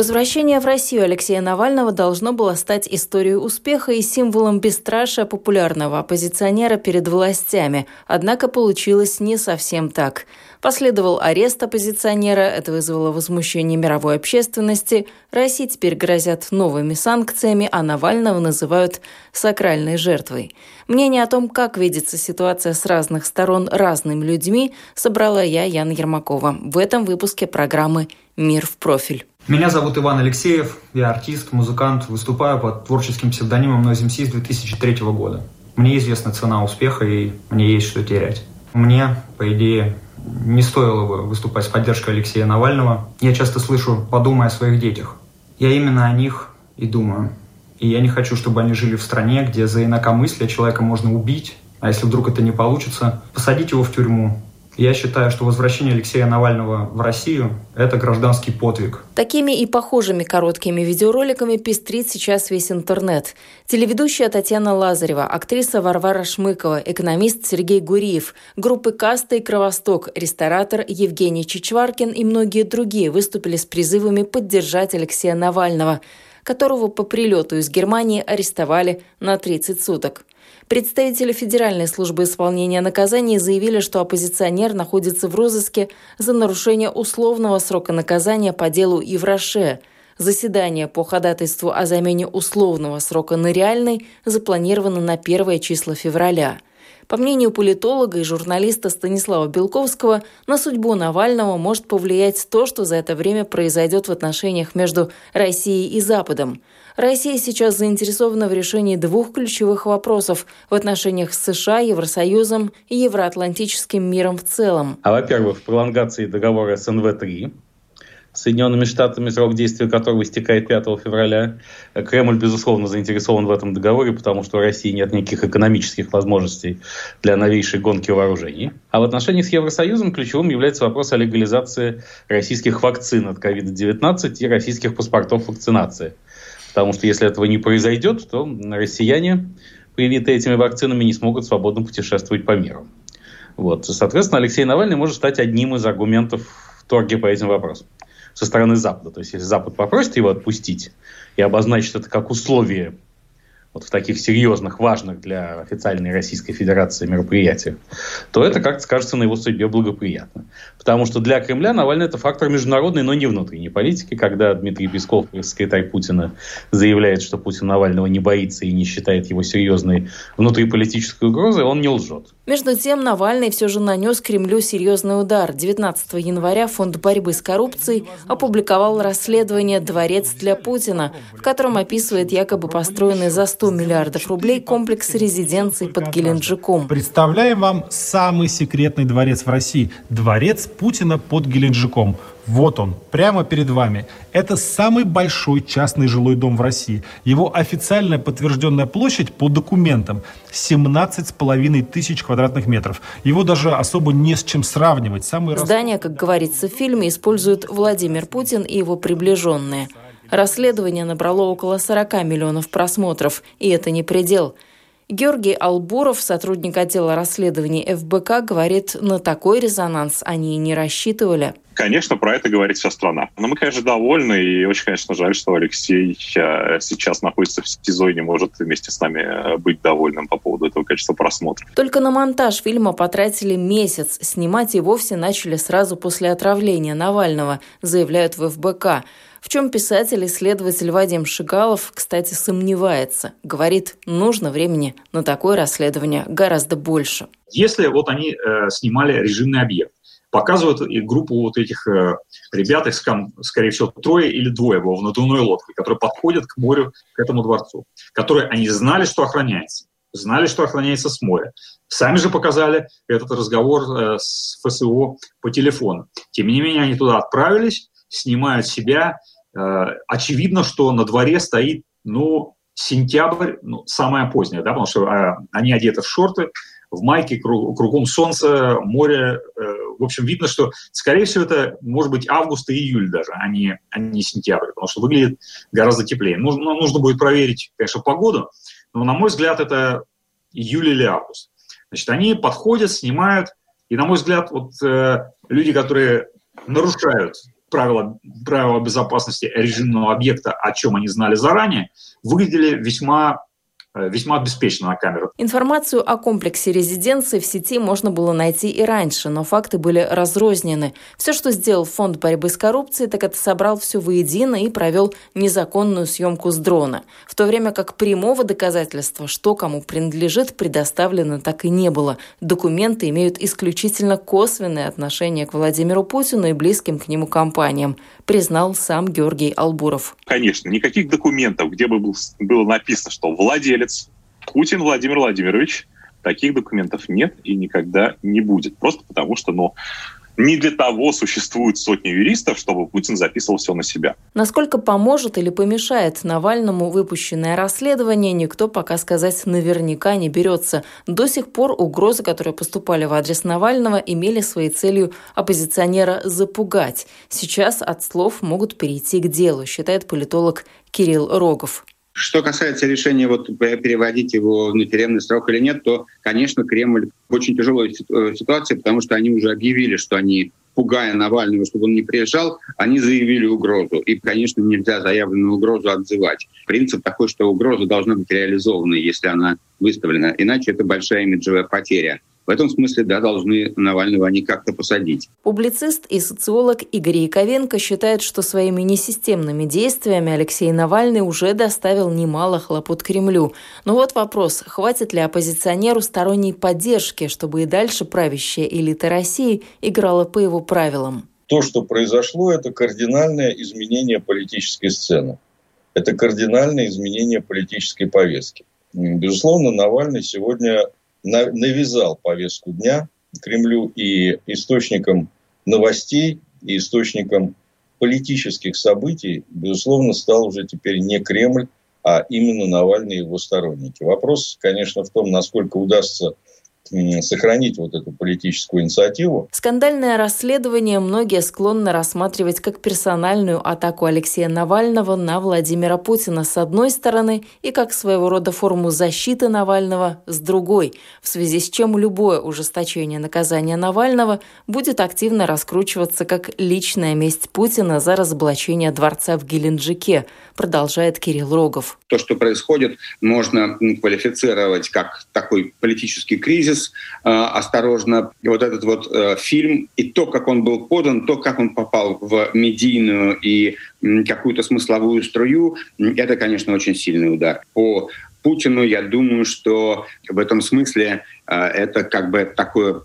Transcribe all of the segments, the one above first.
Возвращение в Россию Алексея Навального должно было стать историей успеха и символом бесстрашия популярного оппозиционера перед властями. Однако получилось не совсем так. Последовал арест оппозиционера, это вызвало возмущение мировой общественности. России теперь грозят новыми санкциями, а Навального называют сакральной жертвой. Мнение о том, как видится ситуация с разных сторон разными людьми, собрала я, Яна Ермакова, в этом выпуске программы «Мир в профиль». Меня зовут Иван Алексеев, я артист, музыкант, выступаю под творческим псевдонимом Noise MC с 2003 года. Мне известна цена успеха и мне есть что терять. Мне, по идее, не стоило бы выступать с поддержкой Алексея Навального. Я часто слышу «подумай о своих детях». Я именно о них и думаю. И я не хочу, чтобы они жили в стране, где за инакомыслие человека можно убить, а если вдруг это не получится, посадить его в тюрьму, я считаю, что возвращение Алексея Навального в Россию – это гражданский подвиг. Такими и похожими короткими видеороликами пестрит сейчас весь интернет. Телеведущая Татьяна Лазарева, актриса Варвара Шмыкова, экономист Сергей Гуриев, группы «Каста» и «Кровосток», ресторатор Евгений Чичваркин и многие другие выступили с призывами поддержать Алексея Навального, которого по прилету из Германии арестовали на 30 суток. Представители Федеральной службы исполнения наказаний заявили, что оппозиционер находится в розыске за нарушение условного срока наказания по делу Ивраше. Заседание по ходатайству о замене условного срока на реальный запланировано на первое число февраля – по мнению политолога и журналиста Станислава Белковского, на судьбу Навального может повлиять то, что за это время произойдет в отношениях между Россией и Западом. Россия сейчас заинтересована в решении двух ключевых вопросов в отношениях с США, Евросоюзом и евроатлантическим миром в целом. А, во-первых, в пролонгации договора СНВ-3, Соединенными Штатами, срок действия которого истекает 5 февраля. Кремль, безусловно, заинтересован в этом договоре, потому что у России нет никаких экономических возможностей для новейшей гонки вооружений. А в отношении с Евросоюзом ключевым является вопрос о легализации российских вакцин от COVID-19 и российских паспортов вакцинации. Потому что если этого не произойдет, то россияне, привитые этими вакцинами, не смогут свободно путешествовать по миру. Вот. Соответственно, Алексей Навальный может стать одним из аргументов в торге по этим вопросам со стороны Запада. То есть, если Запад попросит его отпустить и обозначит это как условие вот в таких серьезных, важных для официальной Российской Федерации мероприятиях, то это как-то скажется на его судьбе благоприятно. Потому что для Кремля Навальный это фактор международной, но не внутренней политики. Когда Дмитрий Песков, секретарь Путина, заявляет, что Путин Навального не боится и не считает его серьезной внутриполитической угрозой, он не лжет. Между тем, Навальный все же нанес Кремлю серьезный удар. 19 января Фонд борьбы с коррупцией опубликовал расследование «Дворец для Путина», в котором описывает якобы построенный за 100 миллиардов рублей комплекс резиденций под Геленджиком. Представляем вам самый секретный дворец в России. Дворец Путина под Геленджиком. Вот он, прямо перед вами. Это самый большой частный жилой дом в России. Его официальная подтвержденная площадь по документам 17,5 тысяч квадратных метров. Его даже особо не с чем сравнивать. Самый Здание, как говорится в фильме, используют Владимир Путин и его приближенные. Расследование набрало около 40 миллионов просмотров, и это не предел – Георгий Албуров, сотрудник отдела расследований ФБК, говорит, на такой резонанс они и не рассчитывали. Конечно, про это говорит вся страна. Но мы, конечно, довольны, и очень, конечно, жаль, что Алексей э, сейчас находится в СИЗО и не может вместе с нами э, быть довольным по поводу этого количества просмотров. Только на монтаж фильма потратили месяц. Снимать и вовсе начали сразу после отравления Навального, заявляют в ФБК в чем писатель-исследователь Вадим Шигалов, кстати, сомневается. Говорит, нужно времени на такое расследование гораздо больше. Если вот они э, снимали режимный объект, показывают и группу вот этих э, ребят, их, скорее всего, трое или двое было в надувной лодке, которые подходят к морю, к этому дворцу, которые они знали, что охраняется. знали, что охраняется с моря. Сами же показали этот разговор э, с ФСО по телефону. Тем не менее, они туда отправились, снимают себя. Э, очевидно, что на дворе стоит, ну, сентябрь, ну, самое позднее, да, потому что э, они одеты в шорты, в майке, кругом солнце, море. В общем, видно, что, скорее всего, это может быть август и июль даже, а не, а не сентябрь, потому что выглядит гораздо теплее. Нужно, нужно будет проверить, конечно, погоду, но, на мой взгляд, это июль или август. Значит, они подходят, снимают, и, на мой взгляд, вот э, люди, которые нарушают правила, правила безопасности режимного объекта, о чем они знали заранее, выглядели весьма весьма беспечно на камеру. Информацию о комплексе резиденции в сети можно было найти и раньше, но факты были разрознены. Все, что сделал Фонд борьбы с коррупцией, так это собрал все воедино и провел незаконную съемку с дрона. В то время как прямого доказательства, что кому принадлежит, предоставлено так и не было. Документы имеют исключительно косвенное отношение к Владимиру Путину и близким к нему компаниям, признал сам Георгий Албуров. Конечно, никаких документов, где бы было написано, что владелец Путин Владимир Владимирович. Таких документов нет и никогда не будет. Просто потому что, ну, не для того существуют сотни юристов, чтобы Путин записывал все на себя. Насколько поможет или помешает Навальному выпущенное расследование, никто пока сказать наверняка не берется. До сих пор угрозы, которые поступали в адрес Навального, имели своей целью оппозиционера запугать. Сейчас от слов могут перейти к делу, считает политолог Кирилл Рогов. Что касается решения вот переводить его в тюремный срок или нет, то, конечно, Кремль в очень тяжелой э, ситуации, потому что они уже объявили, что они пугая Навального, чтобы он не приезжал, они заявили угрозу. И, конечно, нельзя заявленную угрозу отзывать. Принцип такой, что угроза должна быть реализована, если она выставлена. Иначе это большая имиджевая потеря. В этом смысле, да, должны Навального они как-то посадить. Публицист и социолог Игорь Яковенко считает, что своими несистемными действиями Алексей Навальный уже доставил немало хлопот Кремлю. Но вот вопрос, хватит ли оппозиционеру сторонней поддержки, чтобы и дальше правящая элита России играла по его правилам? То, что произошло, это кардинальное изменение политической сцены. Это кардинальное изменение политической повестки. Безусловно, Навальный сегодня навязал повестку дня Кремлю и источником новостей, и источником политических событий, безусловно, стал уже теперь не Кремль, а именно Навальный и его сторонники. Вопрос, конечно, в том, насколько удастся сохранить вот эту политическую инициативу. Скандальное расследование многие склонны рассматривать как персональную атаку Алексея Навального на Владимира Путина с одной стороны и как своего рода форму защиты Навального с другой, в связи с чем любое ужесточение наказания Навального будет активно раскручиваться как личная месть Путина за разоблачение дворца в Геленджике, продолжает Кирилл Рогов. То, что происходит, можно квалифицировать как такой политический кризис, кризис, э, осторожно, вот этот вот э, фильм и то, как он был подан, то, как он попал в медийную и какую-то смысловую струю, это, конечно, очень сильный удар. По Путину, я думаю, что в этом смысле э, это как бы такое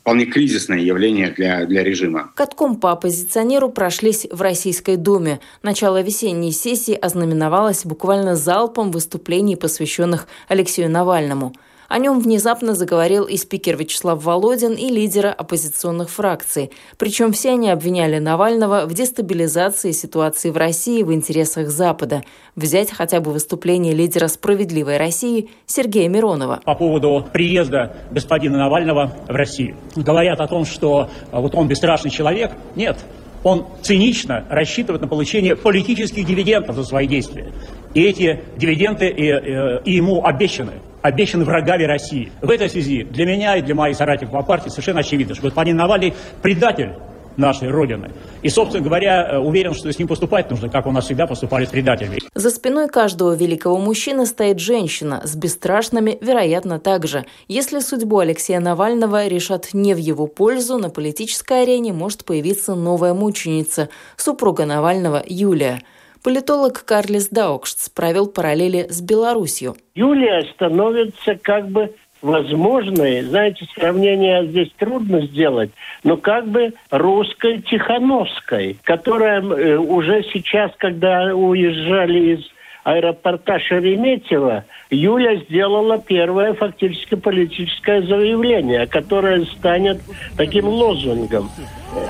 вполне кризисное явление для, для режима. Катком по оппозиционеру прошлись в Российской Думе. Начало весенней сессии ознаменовалось буквально залпом выступлений, посвященных Алексею Навальному – о нем внезапно заговорил и спикер Вячеслав Володин, и лидеры оппозиционных фракций. Причем все они обвиняли Навального в дестабилизации ситуации в России в интересах Запада. Взять хотя бы выступление лидера «Справедливой России» Сергея Миронова. По поводу приезда господина Навального в Россию. Говорят о том, что а, вот он бесстрашный человек. Нет, он цинично рассчитывает на получение политических дивидендов за свои действия. И эти дивиденды и, и, и ему обещаны обещаны врагами России. В этой связи для меня и для моих соратников по партии совершенно очевидно, что господин Навальный предатель нашей Родины. И, собственно говоря, э, уверен, что с ним поступать нужно, как у нас всегда поступали с предателями. За спиной каждого великого мужчины стоит женщина, с бесстрашными, вероятно, также. Если судьбу Алексея Навального решат не в его пользу, на политической арене может появиться новая мученица, супруга Навального Юлия – Политолог Карлис Даукшц провел параллели с Беларусью. Юлия становится как бы возможной, знаете, сравнение здесь трудно сделать, но как бы русской Тихановской, которая э, уже сейчас, когда уезжали из аэропорта Шереметьево Юля сделала первое фактически политическое заявление, которое станет таким лозунгом.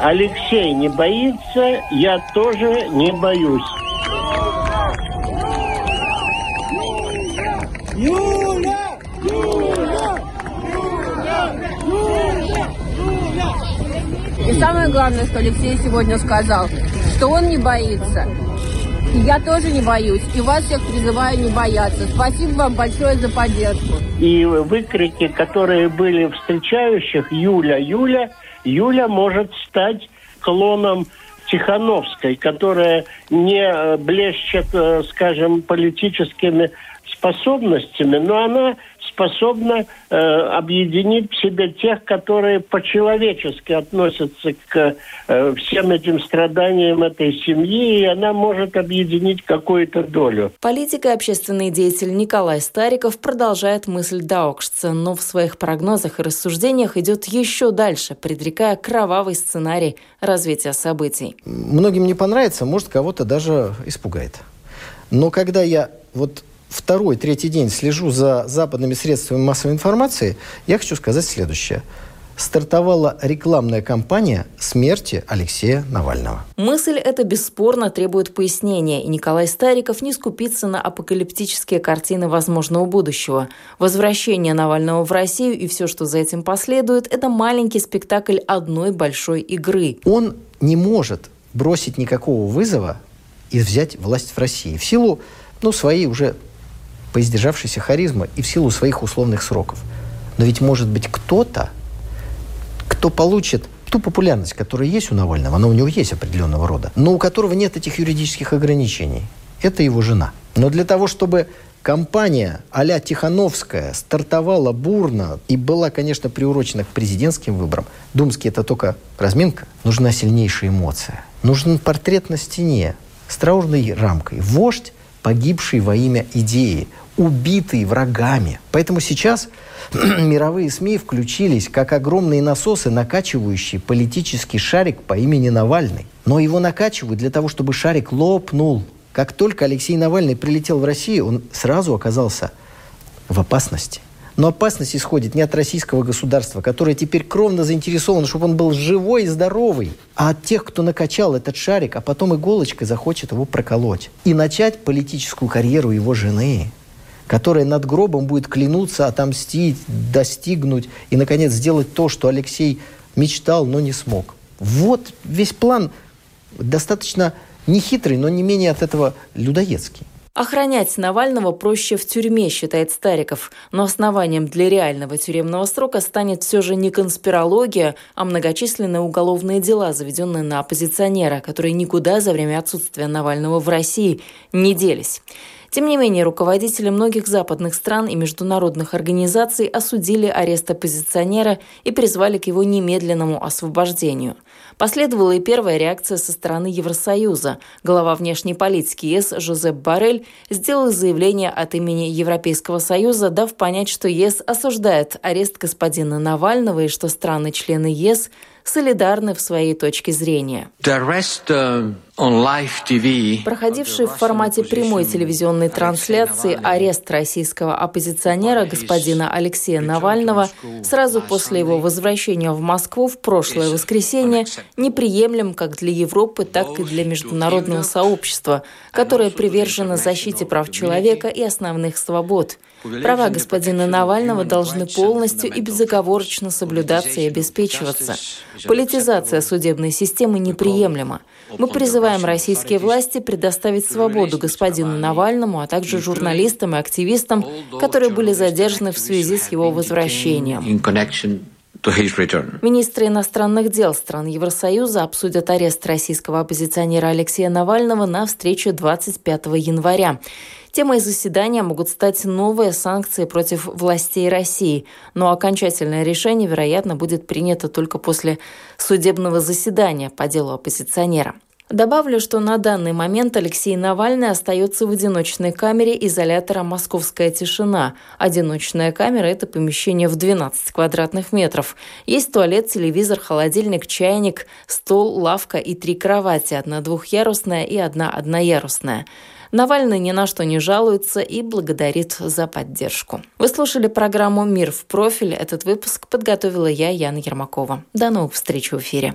Алексей не боится, я тоже не боюсь. Юля! Юля! Юля! Юля! И самое главное, что Алексей сегодня сказал, что он не боится. И я тоже не боюсь. И вас всех призываю не бояться. Спасибо вам большое за поддержку. И выкрики, которые были встречающих Юля, Юля, Юля может стать клоном Тихановской, которая не блещет, э, скажем, политическими способностями, но она способна э, объединить в себе тех, которые по-человечески относятся к э, всем этим страданиям этой семьи, и она может объединить какую-то долю. Политик и общественный деятель Николай Стариков продолжает мысль Даукшца, но в своих прогнозах и рассуждениях идет еще дальше, предрекая кровавый сценарий развития событий. Многим не понравится, может, кого-то даже испугает. Но когда я вот второй, третий день слежу за западными средствами массовой информации, я хочу сказать следующее стартовала рекламная кампания смерти Алексея Навального. Мысль эта бесспорно требует пояснения, и Николай Стариков не скупится на апокалиптические картины возможного будущего. Возвращение Навального в Россию и все, что за этим последует, это маленький спектакль одной большой игры. Он не может бросить никакого вызова и взять власть в России в силу ну, своей уже поиздержавшейся харизмы и в силу своих условных сроков. Но ведь может быть кто-то, кто получит ту популярность, которая есть у Навального, она у него есть определенного рода, но у которого нет этих юридических ограничений. Это его жена. Но для того, чтобы компания а-ля Тихановская стартовала бурно и была, конечно, приурочена к президентским выборам, думский это только разминка, нужна сильнейшая эмоция. Нужен портрет на стене с траурной рамкой. Вождь, погибший во имя идеи, убитые врагами. Поэтому сейчас мировые СМИ включились как огромные насосы, накачивающие политический шарик по имени Навальный. Но его накачивают для того, чтобы шарик лопнул. Как только Алексей Навальный прилетел в Россию, он сразу оказался в опасности. Но опасность исходит не от российского государства, которое теперь кровно заинтересовано, чтобы он был живой и здоровый, а от тех, кто накачал этот шарик, а потом иголочкой захочет его проколоть. И начать политическую карьеру его жены которая над гробом будет клянуться, отомстить, достигнуть и, наконец, сделать то, что Алексей мечтал, но не смог. Вот весь план достаточно нехитрый, но не менее от этого людоедский. Охранять Навального проще в тюрьме, считает Стариков. Но основанием для реального тюремного срока станет все же не конспирология, а многочисленные уголовные дела, заведенные на оппозиционера, которые никуда за время отсутствия Навального в России не делись. Тем не менее, руководители многих западных стран и международных организаций осудили арест оппозиционера и призвали к его немедленному освобождению. Последовала и первая реакция со стороны Евросоюза. Глава внешней политики ЕС Жозеп Барель сделал заявление от имени Европейского Союза, дав понять, что ЕС осуждает арест господина Навального и что страны-члены ЕС солидарны в своей точке зрения. Uh, Проходивший в формате прямой телевизионной трансляции арест российского оппозиционера господина Алексея Навального сразу после его возвращения в Москву в прошлое воскресенье неприемлем как для Европы, так и для международного сообщества, которое привержено защите прав человека и основных свобод. Права господина Навального должны полностью и безоговорочно соблюдаться и обеспечиваться. Политизация судебной системы неприемлема. Мы призываем российские власти предоставить свободу господину Навальному, а также журналистам и активистам, которые были задержаны в связи с его возвращением. Министры иностранных дел стран Евросоюза обсудят арест российского оппозиционера Алексея Навального на встрече 25 января. Темой заседания могут стать новые санкции против властей России, но окончательное решение, вероятно, будет принято только после судебного заседания по делу оппозиционера. Добавлю, что на данный момент Алексей Навальный остается в одиночной камере изолятора «Московская тишина». Одиночная камера – это помещение в 12 квадратных метров. Есть туалет, телевизор, холодильник, чайник, стол, лавка и три кровати. Одна двухъярусная и одна одноярусная. Навальный ни на что не жалуется и благодарит за поддержку. Вы слушали программу «Мир в профиль». Этот выпуск подготовила я, Яна Ермакова. До новых встреч в эфире.